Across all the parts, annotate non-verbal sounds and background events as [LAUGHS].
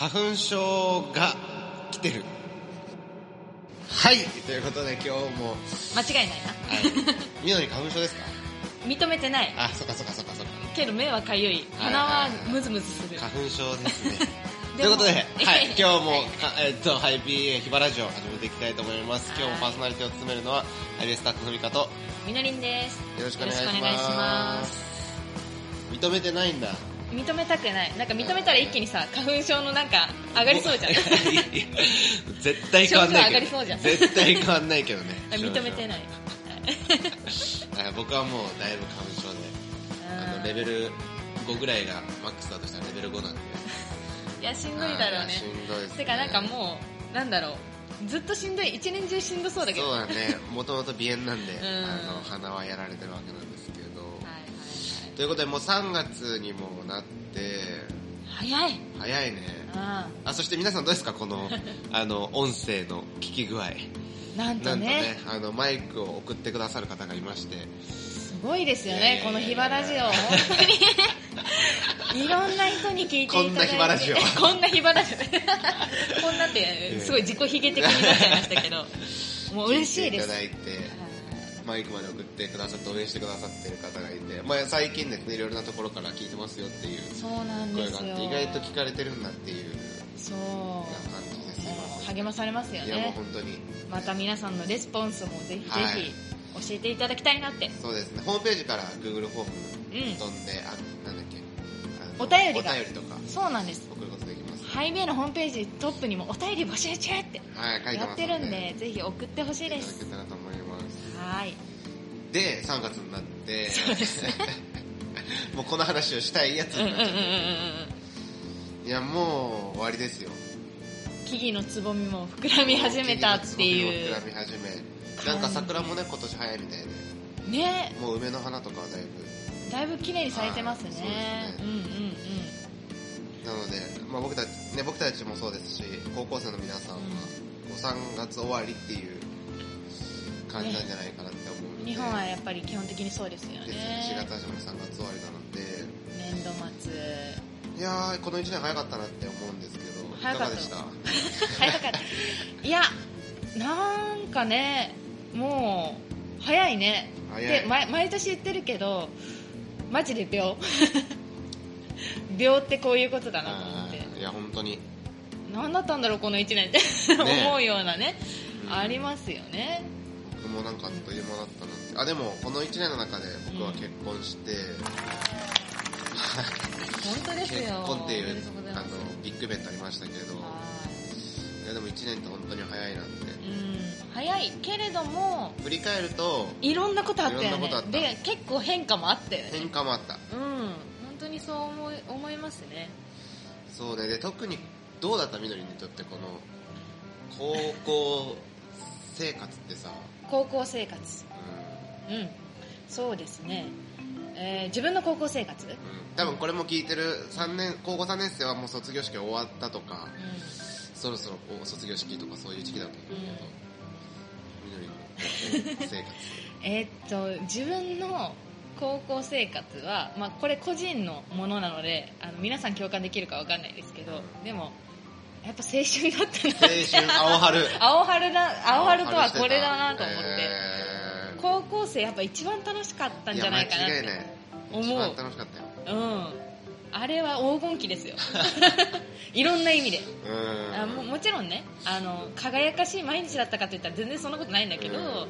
花粉症が来てるはいということで今日も間違いないな。はいみのり花粉症ですか？[LAUGHS] 認めてない。あそっかそっかそっかそっかけど目はかゆい。はい鼻はムズムズする。花粉症ですね [LAUGHS] ということで、[LAUGHS] はい、今日も、はいかえっと、ハイビーヒバラジオ始めていきたいと思います。今日もパーソナリティを務めるのは、ハイビースタッフふみかと、よみのりんです。よろしくお願いします認めてないんだ。認めたくない。なんか認めたら一気にさ、花粉症のなんか上がりそうじゃん。[LAUGHS] 絶対変わんないけど。症状上がりそうじゃん絶対変わんないけどね。[LAUGHS] 認めてない。はい僕はもうだいぶ花粉症で、あの、レベル5ぐらいがマックスだとしたらレベル5なんで。いや、しんどいだろうねし。んどいです、ね。てかなんかもう、なんだろう。ずっとしんどい。一年中しんどそうだけど。そうだね。もともと鼻炎なんで、んあの、鼻はやられてるわけなんですけど。はいということでもう3月にもなって、はいはい。早い。早いね。ああ、そして皆さんどうですか？この、[LAUGHS] あの、音声の聞き具合。あなんとなんとねね、、あの、マイクを送ってくださる方がいまして、すごいですよね、いやいやいやこのヒバラジオ。本当に。[LAUGHS] いろんな人に聞いていただいて。こんなヒバラジオ [LAUGHS] こんなヒバラジオ。こんなって、すごい自己卑下的になっちゃいましたけど。もう嬉しいです。いただいて、マイクまで送ってくださって応援してくださってる方がいて、まあ最近ですね、いろいろなところから聞いてますよっていう。声があって、意外と聞かれてるんだっていうそう。な感じです。励まされますよいやもうね。本当に、また皆さんのレスポンスもぜひぜはいひ教えていただきたいなって。そうですね、ホームページから Google フォームうん飛んで、あ、なんだっけ、お便りがお便りとかそうなんです。ハイベイのホームページトップにもお便り募集中ってはい、書いてやってるんで、ぜひ送ってほしいです。けたらと思います。はい。で、3月になって、そうです [LAUGHS] もうこの話をしたいやつになっちゃって。いや、もう終わりですよ。木々のつぼみも膨らみ始めたっていう膨らみ始め。なんか桜もね、今年早いみたいで。ねもう梅の花とかはだいぶ。だいぶ綺麗に咲いてますねねうんうんうんなので、まあ僕たち、ね、僕たちもそうですし、高校生の皆さんは、こう3月終わりっていう感じなんじゃないかなって思うので。日本はやっぱり基本的にそうですよですね。4ね月始まり3月終わりなので、年度末。いやー、この1年早かったなって思うんですけど、い早かった。かがでした？[LAUGHS] 早かった。いやなんかねもう早いね。早い。で毎毎年言ってるけどマジで病 [LAUGHS] 病ってこういうことだなと思って。いや、本当に。何だったんだろうこの1年って。思うようなねうん。ありますよね。僕もなんかあっという間だったなって。あ、でも、この1年の中で僕は結婚して、本当です結よ婚っていうあのビッグイベントありましたけど、はい。やでも1年って本当に早いなって。いうん。早いけれども振り返ると、いろんなことあったよね。で結構変化もあったよね。変化もあった。うんにそう思い思いますね。そうね。で、特にどうだった？みのりにとってこの、高校生活ってさ、高校生活。ううん。そうですね、えー自分の高校生活、うん。ん。うん。多分これも聞いてる3年、高校3年生はもう卒業式終わったとか、そろそろこう卒業式とかそういう時期だと思うけど、みのりの生活。[LAUGHS] えーっと自分の高校生活は、まあ、これ個人のものなのであの皆さん共感できるかわかんないですけどでもやっぱ青春だったな。青春、青春。[LAUGHS] 青春だ青春とはこれだなと思って、えー。高校生やっぱ一番楽しかったんじゃないかなって思う。一番楽しかったよ。うん。あれは黄金期ですよ。[LAUGHS] いろんな意味で。うん。あももちろんねあの輝かしい毎日だったかといったら全然そんなことないんだけど、う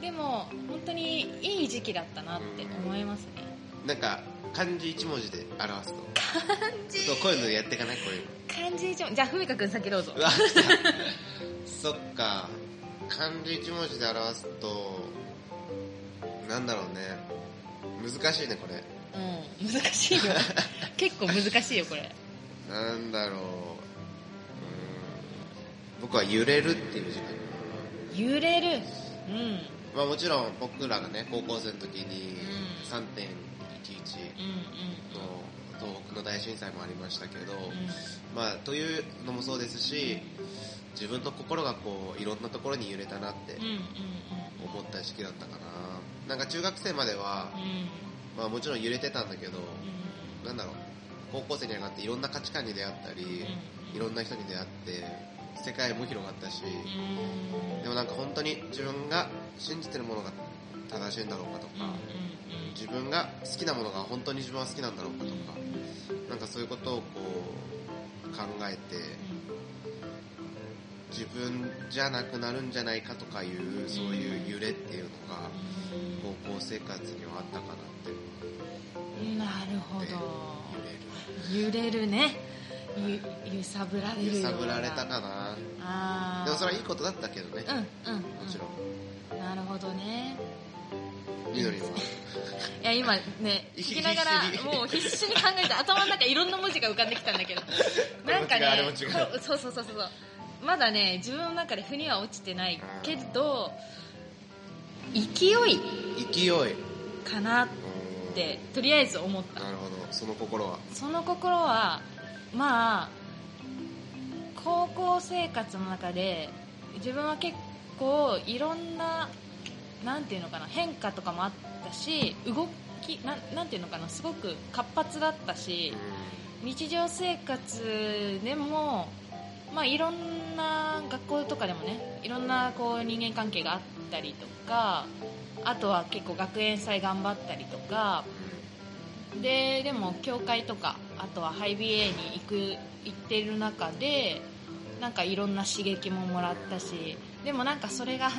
でも本当にいい時期だったなって思いますね、なんか漢字一文字で表すと。漢字。そうこういうのやっていかないこういう漢字一文じゃあふみかくん先どうぞ。[LAUGHS] そっか。漢字一文字で表すとなんだろうね。難しいねこれ。うん難しいよ。[LAUGHS] 結構難しいよこれ。なんだろう。うん。僕は揺れるっていう時間揺れる。うんまあもちろん僕らがね高校生の時にうん。3.11うんの東北の大震災もありましたけど、まあというのもそうですし自分の心がこういろんなところに揺れたなって思った時期だったかな。なんか中学生までは、まあ、もちろん揺れてたんだけどうん。なんだろう高校生に上がっていろんな価値観に出会ったり、うん。いろんな人に出会って世界も広がったしうん。でもなんか本当に自分が信じてるものが正しいんだろうかとか自分が好きなものが本当に自分は好きなんだろうかとかなんかそういうことをこう考えて自分じゃなくなるんじゃないかとかいうそういう揺れっていうのが高校生活にはあったかなってうんなるほでど揺れる。揺れるね。ゆ揺さぶられる揺さぶられたかなあー。でもそれはいいことだったけどね。うんうん、もちろん。んなるほどね。みのりんは。[LAUGHS] いや今ね聞きながらもう必死に考えて頭の中いろんな文字が浮かんできたんだけど。[LAUGHS] なんかね [LAUGHS] そうそうそうそうまだね自分の中で腑には落ちてないけど勢い。勢い。かなっうん。てとりあえず思った。なるほど。その心は。その心はまあ高校生活の中で自分は結構いろんななんていうのかな変化とかもあったし動きなんなんていうのかなすごく活発だったし日常生活でもまあいろんな学校とかでもねいろんなこう人間関係があったりとかあとは結構学園祭頑張ったりとかででも教会とかあとはハイビエに行く行ってる中でなんかいろんな刺激ももらったしでもなんかそれが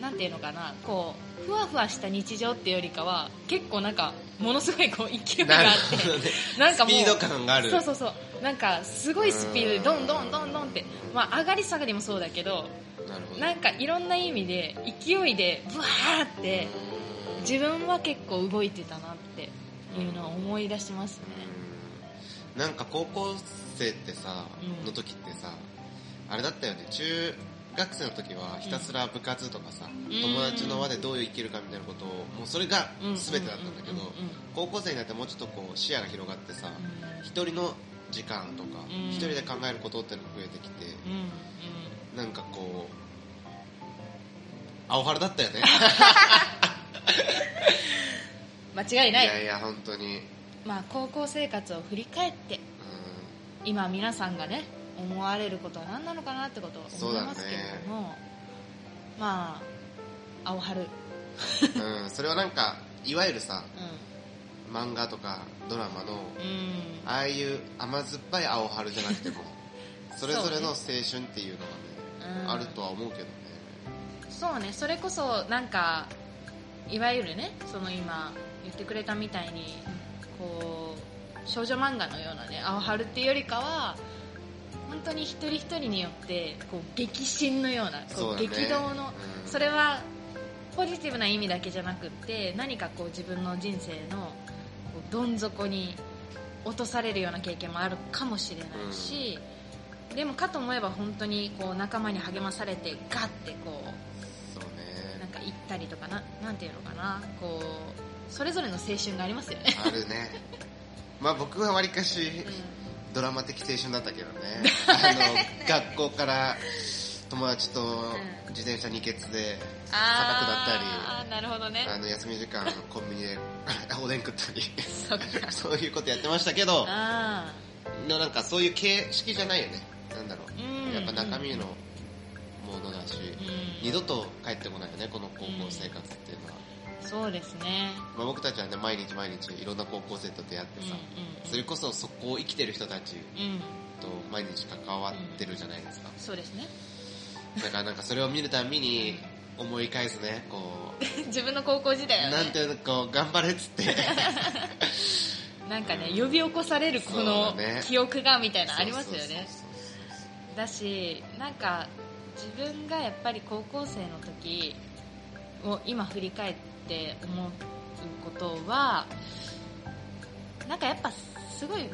なんていうのかなこうふわふわした日常っていうよりかは結構なんかものすごいこう勢いがあってなんかもうスピード感がある。そうそうそう。なんかすごいスピードでどんどんどんどんって、まあ、上がり下がりもそうだけどなんかいろんな意味で勢いでブワーって自分は結構動いてたなっていうのを思い出しますね。うん。なんか高校生ってさ、うん。の時ってさあれだったよね。中学生の時はひたすら部活とかさ、ん。友達の輪でどう生きるかみたいなことをもうそれが全てだったんだけど高校生になってもうちょっとこう視野が広がってさうん。一人の時間とかうん。一人で考えることっていうのが増えてきてうなんかこう青春だったよね。[LAUGHS] 間違いない。いやいや本当に。まあ、高校生活を振り返ってう今皆さんがね思われることは何なのかなってことを思いますけれども、まあ青春、ん、うん、それはなんかいわゆるさう漫画とかドラマのんうん、ああいう甘酸っぱい青春じゃなくても [LAUGHS] それぞれの青春っていうのがねうん。あるとは思うけどね。そうね。それこそなんかいわゆるねその今言ってくれたみたいにこう少女漫画のようなね青春っていうよりかは本当に一人一人によってこう激震のようなこそう激動のうん。それはポジティブな意味だけじゃなくって何かこう自分の人生のどん底に落とされるような経験もあるかもしれないし、でもかと思えば本当にこう仲間に励まされてガッてこうなんか行ったりとかななんていうのかなこうそれぞれの青春がありますよね、あるね。まあ僕はわりかしうドラマ的青春だったけどね。[LAUGHS] あの学校から友達とん自転車二欠でん、坂下ったりあーなるほどね。あの休み時間コンビニでおでん食ったり。そ [LAUGHS] ういうことやってましたけどなんかそういう形式じゃないよね。なんだろう。やっぱ中身のものだし、うん。二度と帰ってこないよねこの高校生活っていうのは、そうですね。まあ、僕たちはね毎日毎日いろんな高校生と出会ってさ、うんそれこそそこを生きてる人たちうんうん。と毎日関わってるじゃないですか、そうですね。だからなんかそれを見るたびに思い返すねこ [LAUGHS] 自分の高校時代うはね。なんていうのこう頑張れっつって。[LAUGHS] なんかね呼び起こされるこの記憶がみたいなのありますよね。だしなんか自分がやっぱり高校生の時を今振り返って思うことはなんかやっぱすごい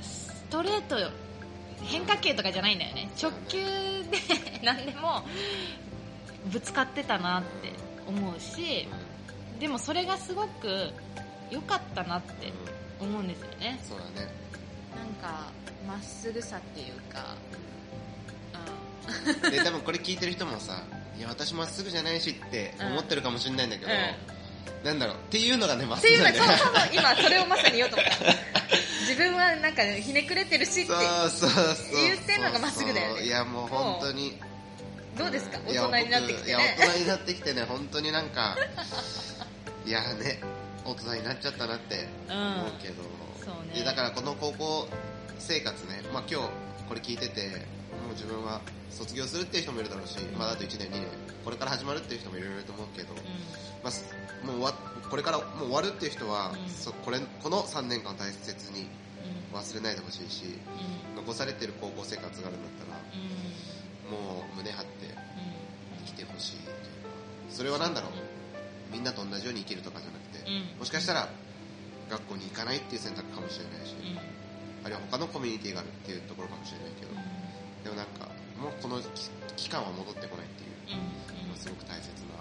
ストレート変化球とかじゃないんだよね。直球で [LAUGHS] 何でもぶつかってたなって思うしでもそれがすごく良かったなってうんうん思うんですよね。そうだね。なんかまっすぐさっていうか、で多分これ聞いてる人もさいや私まっすぐじゃないしって思ってるかもしれないんだけど、うなんだろうっていうのがねまっっていうかすぐなんだよそうそうそう今 [LAUGHS] それをまさに言おうと思った。自自分はなんかひねくれてるしってそうそうそう言ってんのがまっすぐだよね。いやもう本当に。どうですか？大人になってきて僕いやね大人になってきてね本当になんか [LAUGHS] いやね大人になっちゃったなって思うけど、そうね。でだからこの高校生活ね、まあ、今日これ聞いててもう自分は卒業するっていう人もいるだろうし、まだあと1年2年これから始まるっていう人もいると思うけど、まあ、すもう終わこれからもう終わるっていう人は、うん。そこれこの3年間を大切にうん。忘れないでほしいしうん。残されてる高校生活があるんだったらうん。もう胸張って生きてほしいという。かそれは何だろう？みんなと同じように生きるとかじゃなくて、うん。もしかしたら学校に行かないっていう選択かもしれないし、うん。あるいは他のコミュニティがあるっていうところかもしれないけど、もうこの期期間は戻ってこないっていう。うんうん。のがすごく大切な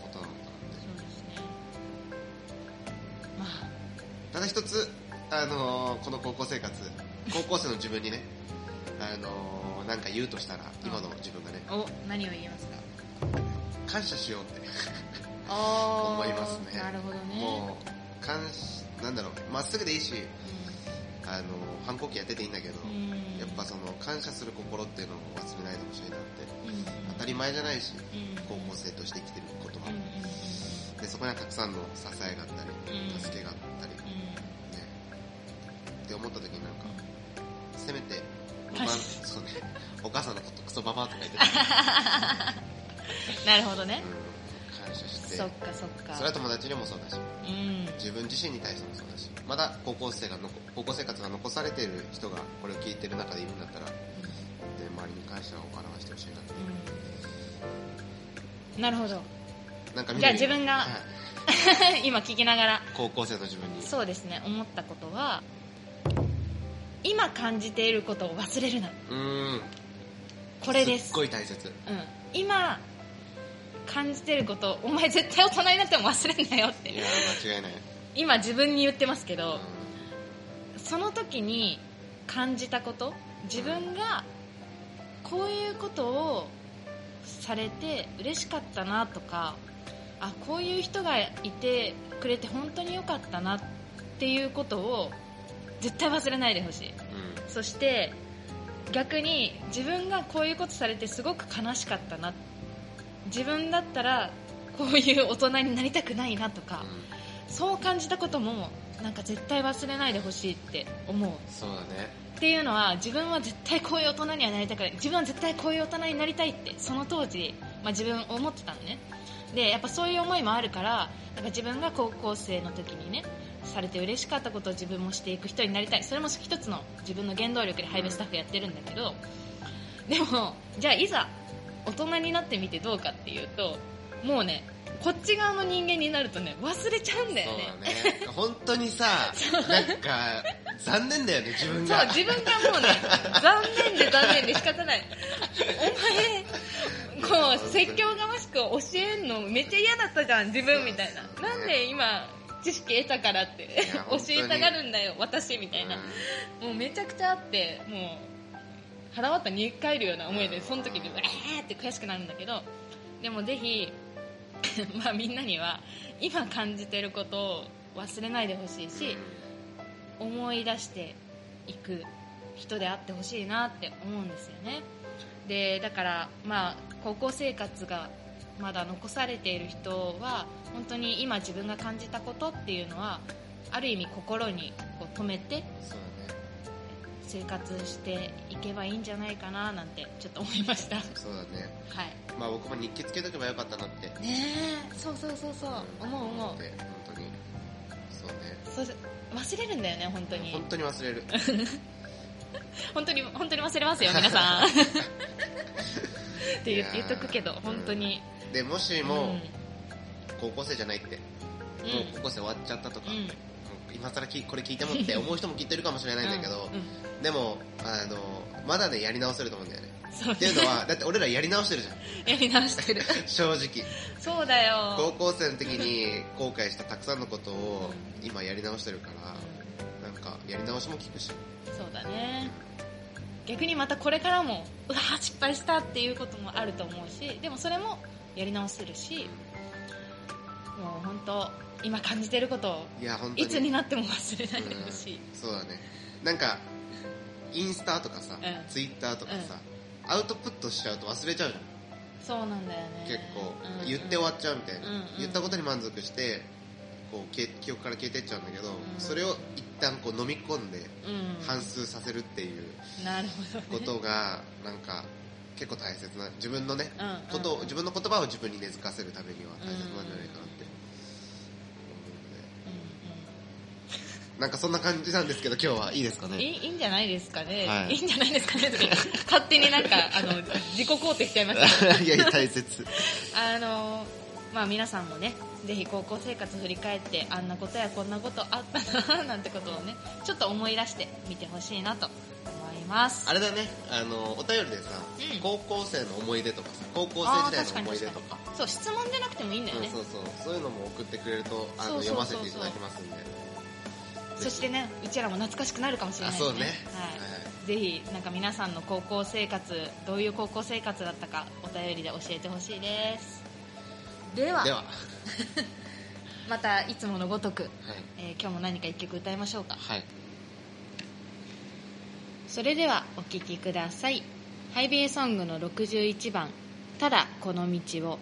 ことなのかなって。ね。まあ。ただ一つ、あのーこの高校生活。高校生の自分にね、[LAUGHS] あのーなんか言うとしたら今の自分がね。お何を言いますか？感謝しようって。あ [LAUGHS] 思いますね。なるほどね。もう感謝なんだろう。まっすぐでいいし、あのー反抗期やってていいんだけど、やっぱその感謝する心っていうのを忘れないでほしいなって。うん。当たり前じゃないしうん。高校生として生きてることはうんうんでそこにはたくさんの支えがあったりうん。助けがあったり。うん。ね。って思った時になんかせめてお感母謝そうね。お母さんのことクソババアとか言ってた。[LAUGHS] なるほどね。うんそっかそっか。それは友達にもそうだし。うん。自分自身に対してもそうだし。まだ高校生がの高校生活が残されている人がこれを聞いてる中でいるんだったら、で周りに感謝を表してほしいなって。うん。なるほど。なんかじゃあ自分がはい。[LAUGHS] 今聞きながら。高校生の自分に。そうですね。思ったことは今感じていることを忘れるな。うーん。これです。すっごい大切。うん、今感じてることお前絶対大人になっても忘れんなよって。いや間違いない、今自分に言ってますけど、うその時に感じたこと自分がこういうことをされて嬉しかったなとかあこういう人がいてくれて本当に良かったなっていうことを絶対忘れないでほしい。んうん。そして逆に自分がこういうことされてすごく悲しかったな自分だったらこういう大人になりたくないなとか、そう感じたこともなんか絶対忘れないでほしいって思う。そうだね。っていうのは自分は絶対こういう大人にはなりたくない。自分は絶対こういう大人になりたいってその当時、まあ、自分思ってたのね。でやっぱそういう思いもあるからなんか自分が高校生の時にねされて嬉しかったことを自分もしていく人になりたい。それも一つの自分の原動力でハイブスタッフやってるんだけどでもじゃあいざ大人になってみてどうかっていうともうねこっち側の人間になるとね忘れちゃうんだよそうね。だね本当にさなんか残念だよね自分が。そう自分がもうね残念で残念で仕方ない。お前こう説教がましく教えんのめっちゃ嫌だったじゃん自分みたいな。そうそうなんで今知識得たからってや教えたがるんだよ私みたいな。もうめちゃくちゃあってもう腹渡に帰るような思いでその時にえーって悔しくなるんだけどでもぜひ [LAUGHS] まあみんなには今感じてることを忘れないでほしいし、思い出していく人であってほしいなって思うんですよね。でだからまあ高校生活がまだ残されている人は本当に今自分が感じたことっていうのはある意味心にこう止めてそう生活していけばいいんじゃないかななんてちょっと思いました。はいそうだね。まあ僕も日記つけとけばよかったなって。ねえ。そうそうそうそう。思う思う。って本当に。そうね。そう忘れるんだよね本当に。本当に忘れる。[LAUGHS] 本当に本当に忘れますよ皆さん。[LAUGHS] って言言っとくけど本当に。でもしうん。も高校生じゃないって、うん。もう高校生終わっちゃったとか、うん。もう今更きこれ聞いてもって思う人も聞いてるかもしれないんだけど、うんうん。でもあのまだねやり直せると思うんだよね。そうっていうのはだって俺らやり直してるじゃん。やり直してる。[LAUGHS] 正直。そうだよ。高校生の時に後悔したたくさんのことを今やり直してるからなんかやり直しも効くし。そうだね。逆にまたこれからもうわ失敗したっていうこともあると思うしでもそれもやり直せるし当今感じてることをいや本当に。いつになっても忘れないでほしい、うん。そうだね。なんかインスタとかさ、うん。ツイッターとかさ、アウトプットしちゃうと忘れちゃうじゃん。そうなんだよね。結構、うん言って終わっちゃうみたいな、うんうん。言ったことに満足してこう記憶から消えてっちゃうんだけど、ん。それを一旦こう飲み込んでうん。反数させるっていうことがなんか結構大切な自分のね、うんうん。ことを自分の言葉を自分に根付かせるためには大切なんじゃないかなって思うので、なんかそんな感じなんですけど今日はいいですかね？いいいんじゃないですかね、はい。い、いんじゃないですかね。[LAUGHS] 勝手になんかあの自己肯定しちゃいました。[LAUGHS] いや大切。[LAUGHS] あのまあ皆さんもねぜひ高校生活振り返ってあんなことやこんなことあったななんてことをねちょっと思い出してみてほしいなと思います。あれだね。あのお便りでさ、うん。高校生の思い出とかさ高校生時代の思い出とか。そう質問じゃなくてもいいんだよね、うん、そうそう。そういうのも送ってくれるとあのそうそうそうそう。読ませていただきますんでそしてねうちらも懐かしくなるかもしれないあそうね、はい。はいぜひなんか皆さんの高校生活どういう高校生活だったかお便りで教えてほしいです。では。では、[LAUGHS] またいつものごとく、はい。えー今日も何か一曲歌いましょうか。はい、それではお聴きください。ハイビエソングの61番「ただこの道を」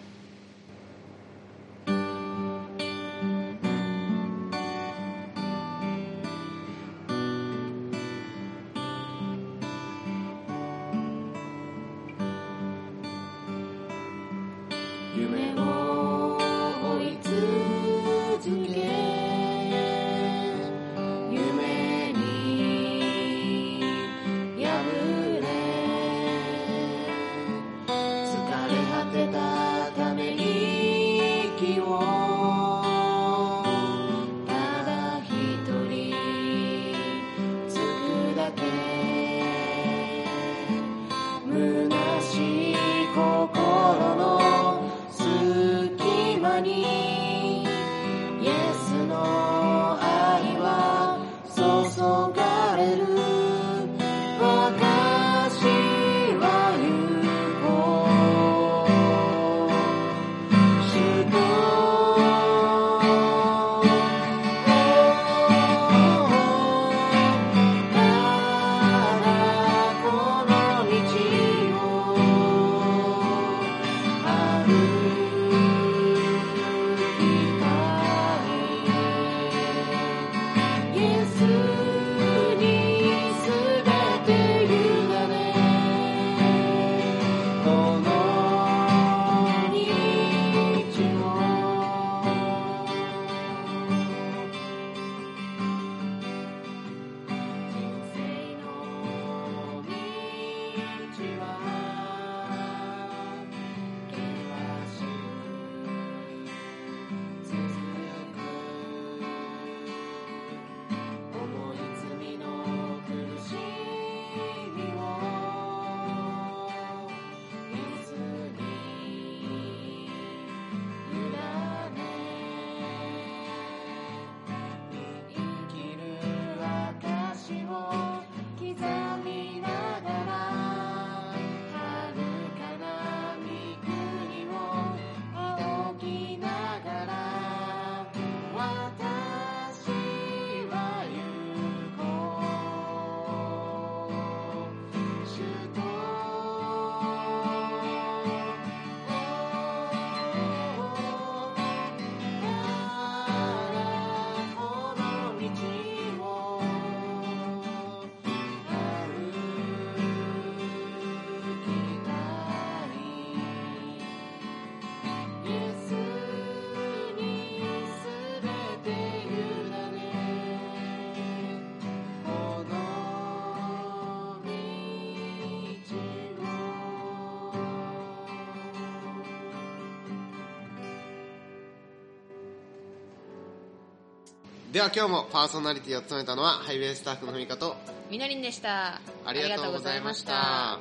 では今日もパーソナリティを務めたのはハイウェイスタッフのふみかとみのりんでした。ありがとうございました